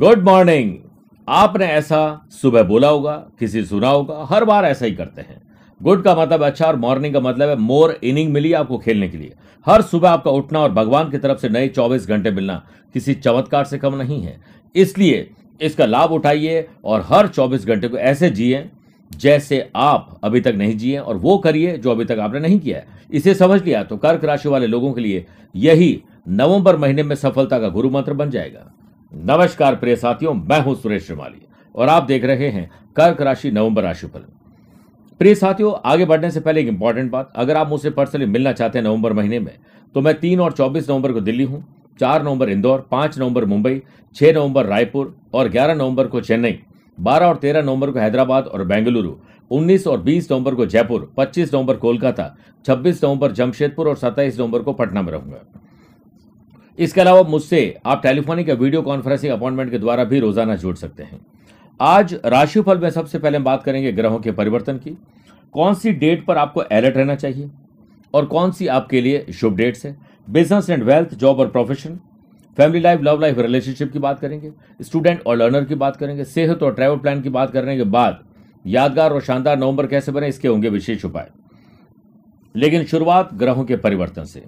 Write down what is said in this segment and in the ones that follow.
Good morning आपने ऐसा सुबह बोला होगा, किसी सुना होगा, हर बार ऐसा ही करते हैं। गुड का मतलब अच्छा और मॉर्निंग का मतलब है मोर इनिंग मिली आपको खेलने के लिए। हर सुबह आपका उठना और भगवान की तरफ़ से नए 24 घंटे मिलना किसी चमत्कार से कम नहीं है। इसलिए इसका लाभ उठाइए और हर 24 घंटे को ऐसे जिए जैसे आप अभी तक नहीं जिए और वो करिए जो अभी तक आपने नहीं किया है। इसे समझ लिया तो कर्क राशि वाले लोगों के लिए यही नवंबर महीने में सफलता का गुरु मंत्र बन जाएगा। नमस्कार प्रिय साथियों, मैं हूँ सुरेश श्रीमाली और आप देख रहे हैं कर्क राशि नवंबर राशिफल। प्रिय साथियों, आगे बढ़ने से पहले एक इंपॉर्टेंट बात, अगर आप मुझसे पर्सनली मिलना चाहते हैं नवंबर महीने में तो मैं तीन और चौबीस नवंबर को दिल्ली हूँ, चार नवंबर इंदौर, पाँच नवंबर मुंबई, छह नवंबर रायपुर और ग्यारह नवंबर को चेन्नई, बारह और तेरह नवंबर को हैदराबाद और बेंगलुरु, उन्नीस और बीस नवंबर को जयपुर, पच्चीस नवंबर कोलकाता, छब्बीस नवंबर जमशेदपुर और सत्ताईस नवंबर को पटना में रहूँगा। इसके अलावा मुझसे आप टेलीफोनिक या वीडियो कॉन्फ्रेंसिंग अपॉइंटमेंट के द्वारा भी रोज़ाना जुड़ सकते हैं। आज राशिफल में सबसे पहले हम बात करेंगे ग्रहों के परिवर्तन की। कौन सी डेट पर आपको अलर्ट रहना चाहिए? और कौन सी आपके लिए शुभ डेट्स है? बिज़नेस एंड वेल्थ, जॉब और profession. Family life, love life, relationship की बात करेंगे। स्टूडेंट और लर्नर की बात करेंगे। सेहत और ट्रैवल प्लान की बात करने के बाद यादगार और शानदार नवंबर कैसे बने, इसके होंगे विशेष उपाय। लेकिन शुरुआत ग्रहों के परिवर्तन से।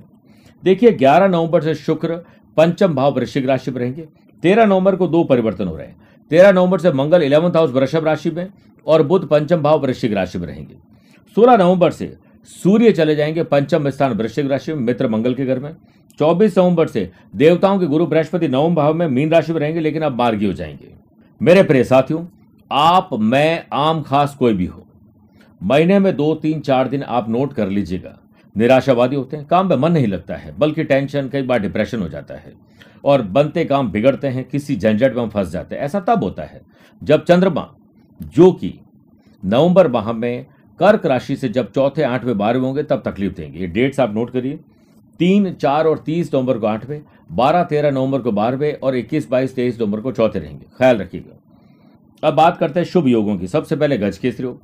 देखिए 11 नवंबर से शुक्र, पंचम भाव वृश्चिक राशि में रहेंगे। 13 नवंबर को दो परिवर्तन हो रहे हैं। 13 नवंबर से मंगल इलेवंथ हाउस वृषभ राशि में और बुध पंचम भाव वृश्चिक राशि में रहेंगे। 16 नवंबर से सूर्य चले जाएँगे पंचम स्थान वृश्चिक राशि में, मित्र मंगल के घर में। 24 नवंबर से देवताओं के गुरु बृहस्पति नवम भाव में मीन राशि में रहेंगे, लेकिन अब मार्गी हो जाएँगे। मेरे प्रिय साथियों, आप, मैं, आम, खास कोई भी हो, महीने में दो, तीन, चार दिन आप नोट कर लीजिएगा। निराशावादी होते हैं, काम में मन नहीं लगता है, बल्कि टेंशन कई बार डिप्रेशन हो जाता है। और बनते काम बिगड़ते हैं, किसी झंझट में हम फंस जाते हैं, ऐसा तब होता है, जब चंद्रमा, जो कि नवंबर माह में कर्क राशि से जब चौथे, आठवें, बारहवें होंगे, तब तकलीफ़ देंगे। ये डेट्स आप नोट करिए। तीन, चार और तीस नवंबर को आठवें, बारह, तेरह नवंबर को बारहवें और इक्कीस, बाईस, तेईस नवंबर को चौथे रहेंगे। ख्याल रखिएगा। अब बात करते हैं शुभ योगों की। सबसे पहले गज केसरी योग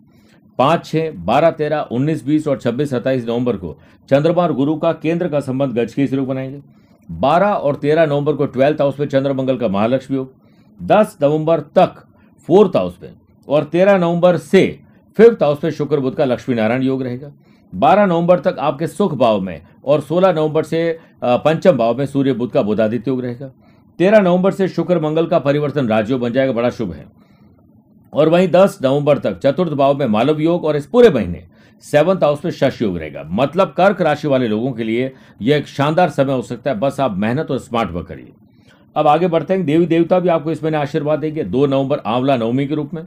पाँच छह बारह तेरह उन्नीस बीस और छब्बीस सत्ताईस नवंबर को चंद्रमा और गुरु का केंद्र का संबंध गज के योग बनाएँगे। बारह और तेरह नवंबर को ट्वेल्थ हाउस में चंद्रमंगल का महालक्ष्मी योग दस नवंबर तक फोर्थ हाउस में और तेरह नवंबर से फिफ्थ हाउस में शुक्र बुद्ध का लक्ष्मी नारायण योग रहेगा। बारह नवंबर तक आपके सुख भाव में और सोलह नवंबर से पंचम भाव में सूर्य बुद्ध का बुधादित्य योग रहेगा। तेरह नवंबर से शुक्र मंगल का परिवर्तन राजयोग बन जाएगा, बड़ा शुभ है। और वहीं 10 नवंबर तक चतुर्थ भाव में मालव योग और इस पूरे महीने सेवंथ हाउस में शश योग रहेगा। मतलब कर्क राशि वाले लोगों के लिए यह एक शानदार समय हो सकता है। बस आप मेहनत और स्मार्ट वर्क करिए। अब आगे बढ़ते हैं। देवी देवता भी आपको इस महीने आशीर्वाद देंगे। दो नवंबर आंवला नवमी के रूप में,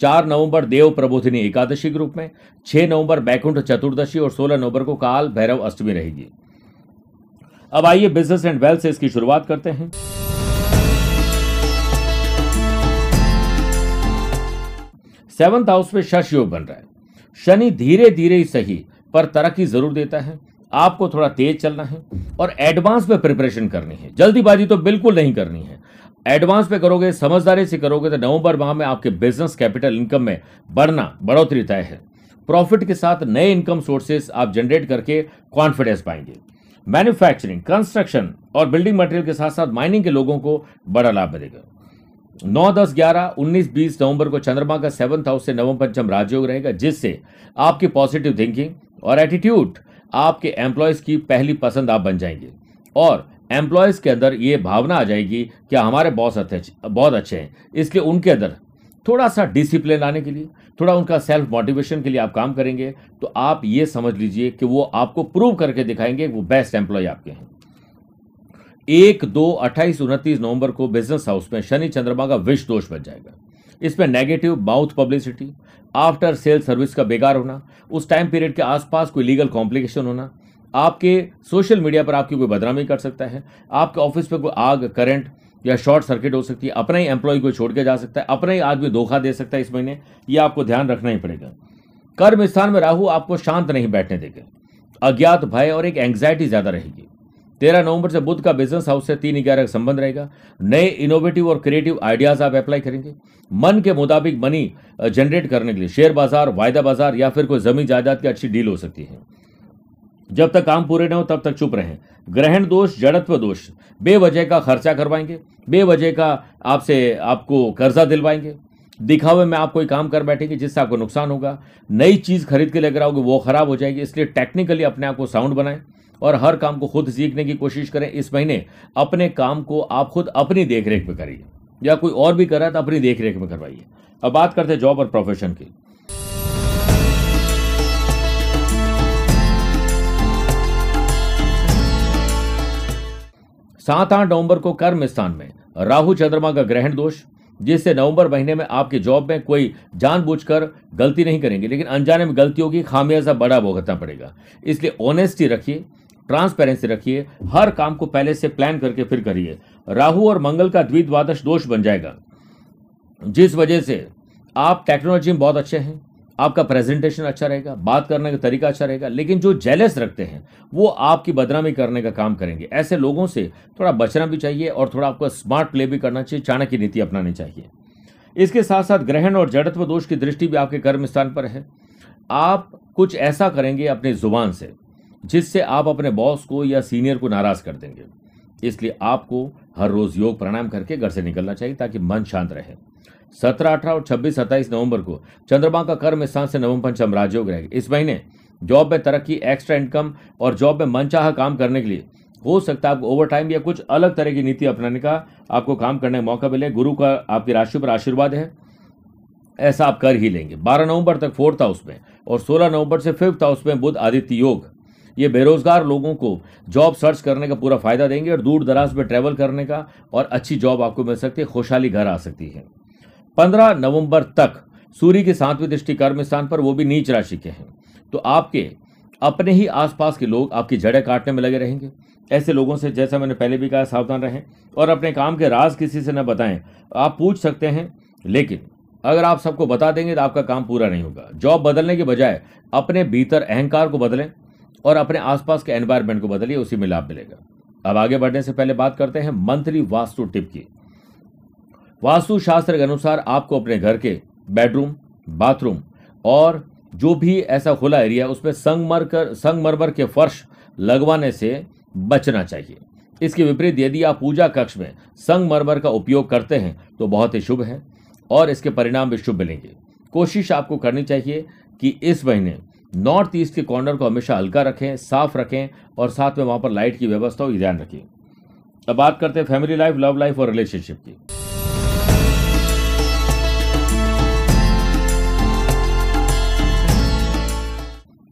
चार नवंबर देव प्रबोधिनी एकादशी के रूप में, छह नवंबर बैकुंठ चतुर्दशी और सोलह नवंबर को काल भैरव अष्टमी रहेगी। अब आइए बिज़नेस एंड वेल्थ से इसकी शुरुआत करते हैं। सेवंथ हाउस में शश योग बन रहा है। शनि धीरे धीरे ही सही, पर तरक्की ज़रूर देता है। आपको थोड़ा तेज चलना है और एडवांस में प्रिपरेशन करनी है। जल्दीबाजी तो बिल्कुल नहीं करनी है। एडवांस पे करोगे, समझदारी से करोगे तो नवंबर माह में आपके बिज़नेस कैपिटल इनकम में बढ़ना, बढ़ोतरी तय है। प्रॉफिट के साथ नए इनकम सोर्सेस आप जनरेट करके कॉन्फिडेंस पाएँगे। मैन्युफैक्चरिंग कंस्ट्रक्शन और बिल्डिंग मटेरियल के साथ साथ माइनिंग के लोगों को बड़ा लाभ मिलेगा। नौ दस ग्यारह, उन्नीस बीस नवंबर को चंद्रमा का सेवंथ हाउस से नवम पंचम राजयोग रहेगा, जिससे आपकी पॉजिटिव थिंकिंग और एटीट्यूड आपके एम्प्लॉयज़ की पहली पसंद आप बन जाएँगे। और एम्प्लॉयज़ के अंदर ये भावना आ जाएगी कि हमारे बॉस अच्छे, बहुत अच्छे हैं। इसलिए उनके अंदर थोड़ा सा डिसिप्लिन लाने के लिए, थोड़ा उनका सेल्फ मोटिवेशन के लिए आप काम करेंगे तो आप ये समझ लीजिए कि वो आपको प्रूव करके दिखाएँगे, वो बेस्ट एम्प्लॉय आपके हैं। एक दो अट्ठाईस उनतीस नवंबर को बिज़नेस हाउस में शनि चंद्रमा का विष दोष बन जाएगा। इसमें negative mouth publicity after sale service का बेकार होना, उस टाइम पीरियड के आसपास कोई लीगल कॉम्प्लिकेशन होना, आपके सोशल मीडिया पर आपकी कोई बदनामी कर सकता है, आपके ऑफ़िस पे कोई आग करंट या शॉर्ट सर्किट हो सकती है, अपना ही एम्प्लॉय को छोड़ के जा सकता है, अपना ही आदमी धोखा दे सकता है इस महीने, ये आपको ध्यान रखना ही पड़ेगा। कर्म स्थान में राहु आपको शांत नहीं बैठने देगा। अज्ञात भय और एक एंग्जाइटी ज़्यादा रहेगी। तेरह नवंबर से बुद्ध का बिज़नेस हाउस से तीन ग्यारह का संबंध रहेगा। नए इनोवेटिव और क्रिएटिव आइडियाज़ आप अप्लाई करेंगे। मन के मुताबिक मनी जनरेट करने के लिए शेयर बाज़ार, वायदा बाज़ार या फिर कोई ज़मीन जायदाद की अच्छी डील हो सकती है। जब तक काम पूरे न हो, तब तक चुप रहें। ग्रहण दोष, जड़त्व दोष, बेवजह का खर्चा करवाएँगे। बेवजह का आपसे, आपको कर्जा दिलवाएँगे। दिखावे में आप कोई काम कर बैठेंगे जिससे आपको नुकसान होगा। नई चीज़ खरीद के लेकर आओगे, वो खराब हो जाएगी। इसलिए टेक्निकली अपने आप को साउंड बनाएँ। और हर काम को खुद सीखने की कोशिश करें। इस महीने अपने काम को आप खुद अपनी देखरेख में करिए। या कोई और भी कर रहा है तो अपनी देखरेख में करवाइए। अब बात करते हैं जॉब और प्रोफेशन की। सात आठ नवंबर को कर्म स्थान में राहु चंद्रमा का ग्रहण दोष, जिससे नवंबर महीने में आपकी जॉब में कोई जानबूझकर गलती नहीं करेंगे, लेकिन अनजाने में गलती होगी खामियाजा बड़ा भुगतना पड़ेगा। इसलिए ऑनेस्टी रखिए ट्रांसपेरेंसी रखिए, हर काम को पहले से प्लान करके फिर करिए। राहु और मंगल का द्विद्वादश दोष बन जाएगा। जिस वजह से आप टेक्नोलॉजी में बहुत अच्छे हैं, आपका प्रेजेंटेशन अच्छा रहेगा, बात करने का तरीका अच्छा रहेगा, लेकिन जो जेलस रखते हैं, वो आपकी बदनामी करने का काम करेंगे। ऐसे लोगों से थोड़ा बचना भी चाहिए और थोड़ा आपको स्मार्ट प्ले भी करना चाहिए, चाणक्य नीति अपनानी चाहिए। इसके साथ साथ ग्रहण और जड़त्व दोष की दृष्टि भी आपके कर्म स्थान पर है। आप कुछ ऐसा करेंगे अपनी ज़ुबान से जिससे आप अपने बॉस को या सीनियर को नाराज़ कर देंगे। इसलिए आपको हर रोज योग प्राणायाम करके घर से निकलना चाहिए ताकि मन शांत रहे। सत्रह, अठारह और छब्बीस, सत्ताईस नवंबर को चंद्रमा का कर्म स्थान से नवम पंचम राजयोग रहेगा। इस महीने जॉब में तरक्की, एक्स्ट्रा इनकम और जॉब में मनचाहा काम करने के लिए हो सकता है आपको ओवर टाइम या कुछ अलग तरह की नीति अपनाने का आपको काम करने का मौका मिले। गुरु का आपकी राशि पर आशीर्वाद है। ऐसा आप कर ही लेंगे। 12 नवंबर तक फोर्थ हाउस में और 16 नवंबर से फिफ्थ हाउस में बुद्ध आदित्य योग ये बेरोजगार लोगों को जॉब सर्च करने का पूरा फ़ायदा देंगे और दूर दराज में ट्रैवल करने का और अच्छी जॉब आपको मिल सकती है, खुशहाली घर आ सकती है। पंद्रह नवंबर तक सूर्य की सातवीं दृष्टि कर्म स्थान पर वो भी नीच राशि के हैं। तो आपके अपने ही आसपास के लोग आपकी जड़ें काटने में लगे रहेंगे। ऐसे लोगों से, जैसा मैंने पहले भी कहा, सावधान रहें और अपने काम के राज किसी से न बताएँ। आप पूछ सकते हैं, लेकिन अगर आप सबको बता देंगे तो आपका काम पूरा नहीं होगा। जॉब बदलने के बजाय अपने भीतर अहंकार को बदलें। और अपने आसपास के एनवायरमेंट को बदलिए, उसी में लाभ मिलेगा। अब आगे बढ़ने से पहले बात करते हैं मंथली वास्तु टिप की। वास्तु शास्त्र के अनुसार आपको अपने घर के बेडरूम बाथरूम और जो भी ऐसा खुला एरिया उसमें संगमर कर संगमरमर के फर्श लगवाने से बचना चाहिए। इसके विपरीत यदि आप पूजा कक्ष में संगमरमर का उपयोग करते हैं तो बहुत ही शुभ है और इसके परिणाम भी शुभ मिलेंगे। कोशिश आपको करनी चाहिए कि इस महीने नॉर्थ ईस्ट के कॉर्नर को हमेशा हल्का रखें, साफ़ रखें और साथ में वहाँ पर लाइट की व्यवस्था हो ध्यान रखें। अब बात करते हैं फैमिली लाइफ, लव लाइफ और रिलेशनशिप की।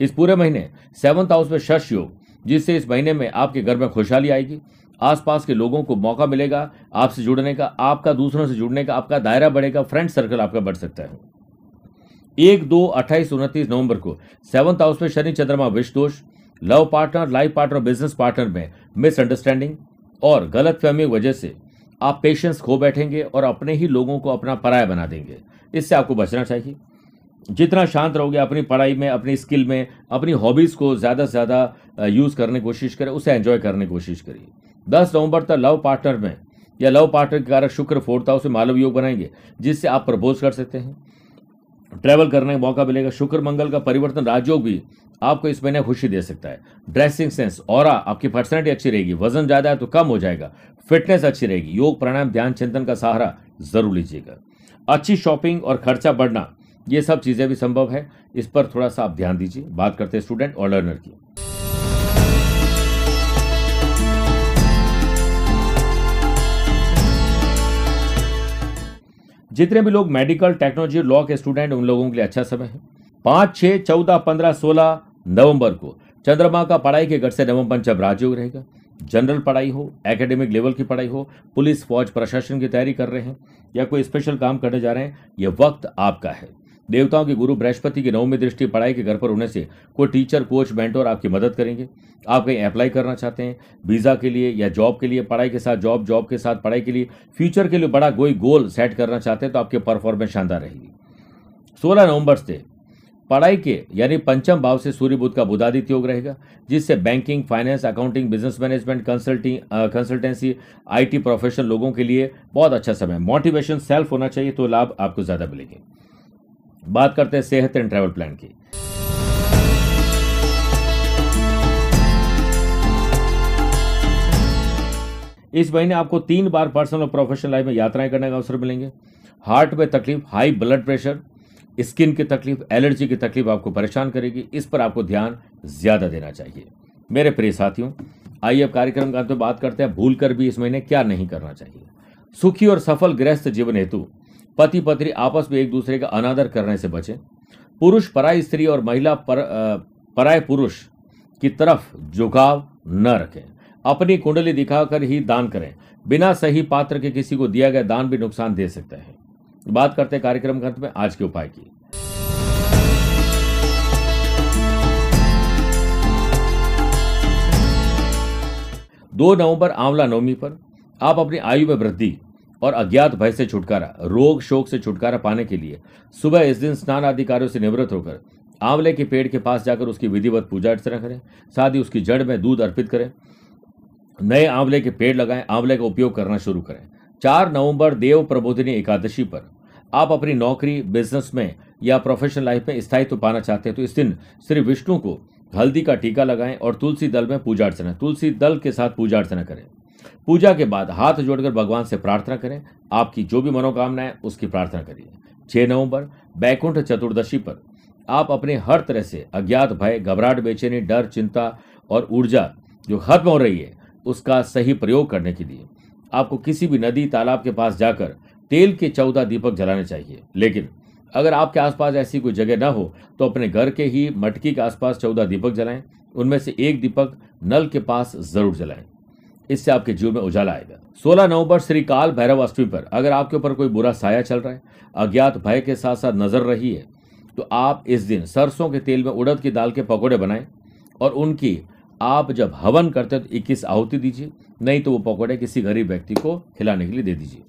इस पूरे महीने सेवंथ हाउस में शश योग, जिससे इस महीने में आपके घर में खुशहाली आएगी। आसपास के लोगों को मौका मिलेगा आपसे जुड़ने का, आपका दूसरों से जुड़ने का, आपका दायरा बढ़ेगा फ्रेंड सर्कल आपका बढ़ सकता है। एक दो अट्ठाईस उनतीस नवंबर को सेवंथ हाउस में शनि चंद्रमा विष दोष, love partner, life partner, business partner में मिसअंडरस्टैंडिंग और गलत फहमी वजह से आप पेशेंस खो बैठेंगे और अपने ही लोगों को अपना पराया बना देंगे। इससे आपको बचना चाहिए। जितना शांत रहोगे, अपनी पढ़ाई में, अपनी स्किल में, अपनी हॉबीज़ को ज़्यादा से ज़्यादा यूज़ करने की कोशिश करें, उसे एंजॉय करने की कोशिश करिए। दस नवंबर तक लव पार्टनर में या लव पार्टनर के कारक शुक्र फोर्थ हाउस में मालव योग बनाएँगे, जिससे आप प्रपोज कर सकते हैं। ट्रैवल करने का मौका मिलेगा, शुक्र, मंगल का परिवर्तन, राजयोग भी आपको इस महीने खुशी दे सकता है। ड्रेसिंग सेंस और आपकी पर्सनैलिटी अच्छी रहेगी, वज़न ज़्यादा है तो कम हो जाएगा फिटनेस अच्छी रहेगी, योग, प्राणायाम, ध्यान, चिंतन का सहारा ज़रूर लीजिएगा। अच्छी शॉपिंग और खर्चा बढ़ना, ये सब चीज़ें भी संभव है, इस पर थोड़ा सा आप ध्यान दीजिए। बात करते हैं स्टूडेंट और लर्नर की। जितने भी लोग मेडिकल टेक्नोलॉजी लॉ के स्टूडेंट उन लोगों के लिए अच्छा समय है। पाँच, छह, चौदह, पंद्रह, सोलह नवंबर को चंद्रमा का पढ़ाई के घर से नवम पंचम राजयोग रहेगा जनरल पढ़ाई हो एकेडमिक लेवल की पढ़ाई हो, पुलिस, फौज, प्रशासन की तैयारी कर रहे हैं या कोई स्पेशल काम करने जा रहे हैं यह वक्त आपका है। देवताओं के गुरु बृहस्पति की नवमी दृष्टि पढ़ाई के घर पर होने से कोई टीचर, कोच, मेंटोर आपकी मदद करेंगे। आप कहीं अप्लाई करना चाहते हैं वीज़ा के लिए या जॉब के लिए, पढ़ाई के साथ जॉब जॉब के साथ पढ़ाई के लिए फ्यूचर के लिए बड़ा कोई गोल सेट करना चाहते हैं तो आपकी परफॉर्मेंस शानदार रहेगी। सोलह नवंबर से पढ़ाई के, यानी पंचम भाव से सूर्य बुद्ध का बुधादित्य योग रहेगा, जिससे banking finance accounting business management consulting consultancy IT professional लोगों के लिए बहुत अच्छा समय। मोटिवेशन सेल्फ होना चाहिए तो लाभ आपको ज़्यादा मिलेंगे। बात करते हैं सेहत एंड ट्रैवल प्लान की। इस महीने आपको तीन बार पर्सनल और प्रोफेशनल लाइफ में यात्राएँ करने का अवसर मिलेंगे। हार्ट में तकलीफ़, हाई ब्लड प्रेशर, स्किन की तकलीफ़, एलर्जी की तकलीफ़ आपको परेशान करेगी। इस पर आपको ध्यान ज़्यादा देना चाहिए। मेरे प्रिय साथियों, आइए अब कार्यक्रम का तो बात करते हैं। भूल कर भी इस महीने क्या नहीं करना चाहिए। सुखी और सफल गृहस्थ जीवन हेतु पति पत्नी आपस में एक दूसरे का अनादर करने से बचें। पुरुष पराई स्त्री और महिला पर, पराय पुरुष की तरफ़ झुकाव न रखें। अपनी कुंडली दिखाकर ही दान करें। बिना सही पात्र के किसी को दिया गया दान भी नुकसान दे सकता है। बात करते हैं कार्यक्रम के अंत में। आज के उपाय की। दो नवंबर आंवला नवमी पर आप अपनी आयु में वृद्धि और अज्ञात भय से छुटकारा, रोग शोक से छुटकारा पाने के लिए सुबह इस दिन स्नान आदि कार्यों से निवृत्त होकर आंवले के पेड़ के पास जाकर उसकी विधिवत पूजा अर्चना करें। साथ ही उसकी जड़ में दूध अर्पित करें। नए आंवले के पेड़ लगाएँ। आंवले का उपयोग करना शुरू करें। चार नवंबर, देव प्रबोधिनी एकादशी पर आप अपनी नौकरी बिज़नेस में या प्रोफेशनल लाइफ में स्थायित्व पाना चाहते हैं तो इस दिन श्री विष्णु को हल्दी का टीका लगाएँ और तुलसी दल में पूजा अर्चना, तुलसी दल के साथ पूजा अर्चना करें। पूजा के बाद हाथ जोड़कर भगवान से प्रार्थना करें। आपकी जो भी मनोकामना है, उसकी प्रार्थना करिए। छह नवंबर, बैकुंठ चतुर्दशी पर आप अपने हर तरह से अज्ञात भय, घबराहट, बेचैनी, डर, चिंता और ऊर्जा जो खत्म हो रही है, उसका सही प्रयोग करने के लिए आपको किसी भी नदी, तालाब के पास जाकर तेल के चौदह दीपक जलाने चाहिए। लेकिन अगर आपके आसपास ऐसी कोई जगह ना हो तो अपने घर के ही मटकी के आसपास चौदह दीपक जलाएँ। उनमें से एक दीपक नल के पास ज़रूर जलाएँ। इससे आपके जीवन में उजाला आएगा। 16 नवंबर श्री काल भैरव अष्टमी पर अगर आपके ऊपर कोई बुरा साया चल रहा है, अज्ञात भय के साथ साथ नज़र रही है तो आप इस दिन सरसों के तेल में उड़द की दाल के पकौड़े बनाएँ और उनकी आप जब हवन करते हैं तो इक्कीस आहुति दीजिए, नहीं तो वो पकौड़े किसी गरीब व्यक्ति को खिलाने के लिए दे दीजिए।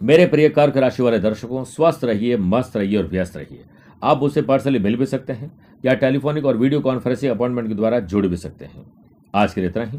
मेरे प्रिय कर्क राशि वाले दर्शकों, स्वस्थ रहिए, मस्त रहिए और व्यस्त रहिए। आप उसे पर्सनली मिल भी सकते हैं या टेलीफोनिक और वीडियो कॉन्फ्रेंसिंग अपॉइंटमेंट के द्वारा जुड़ भी सकते हैं। आज के लिए इतना ही।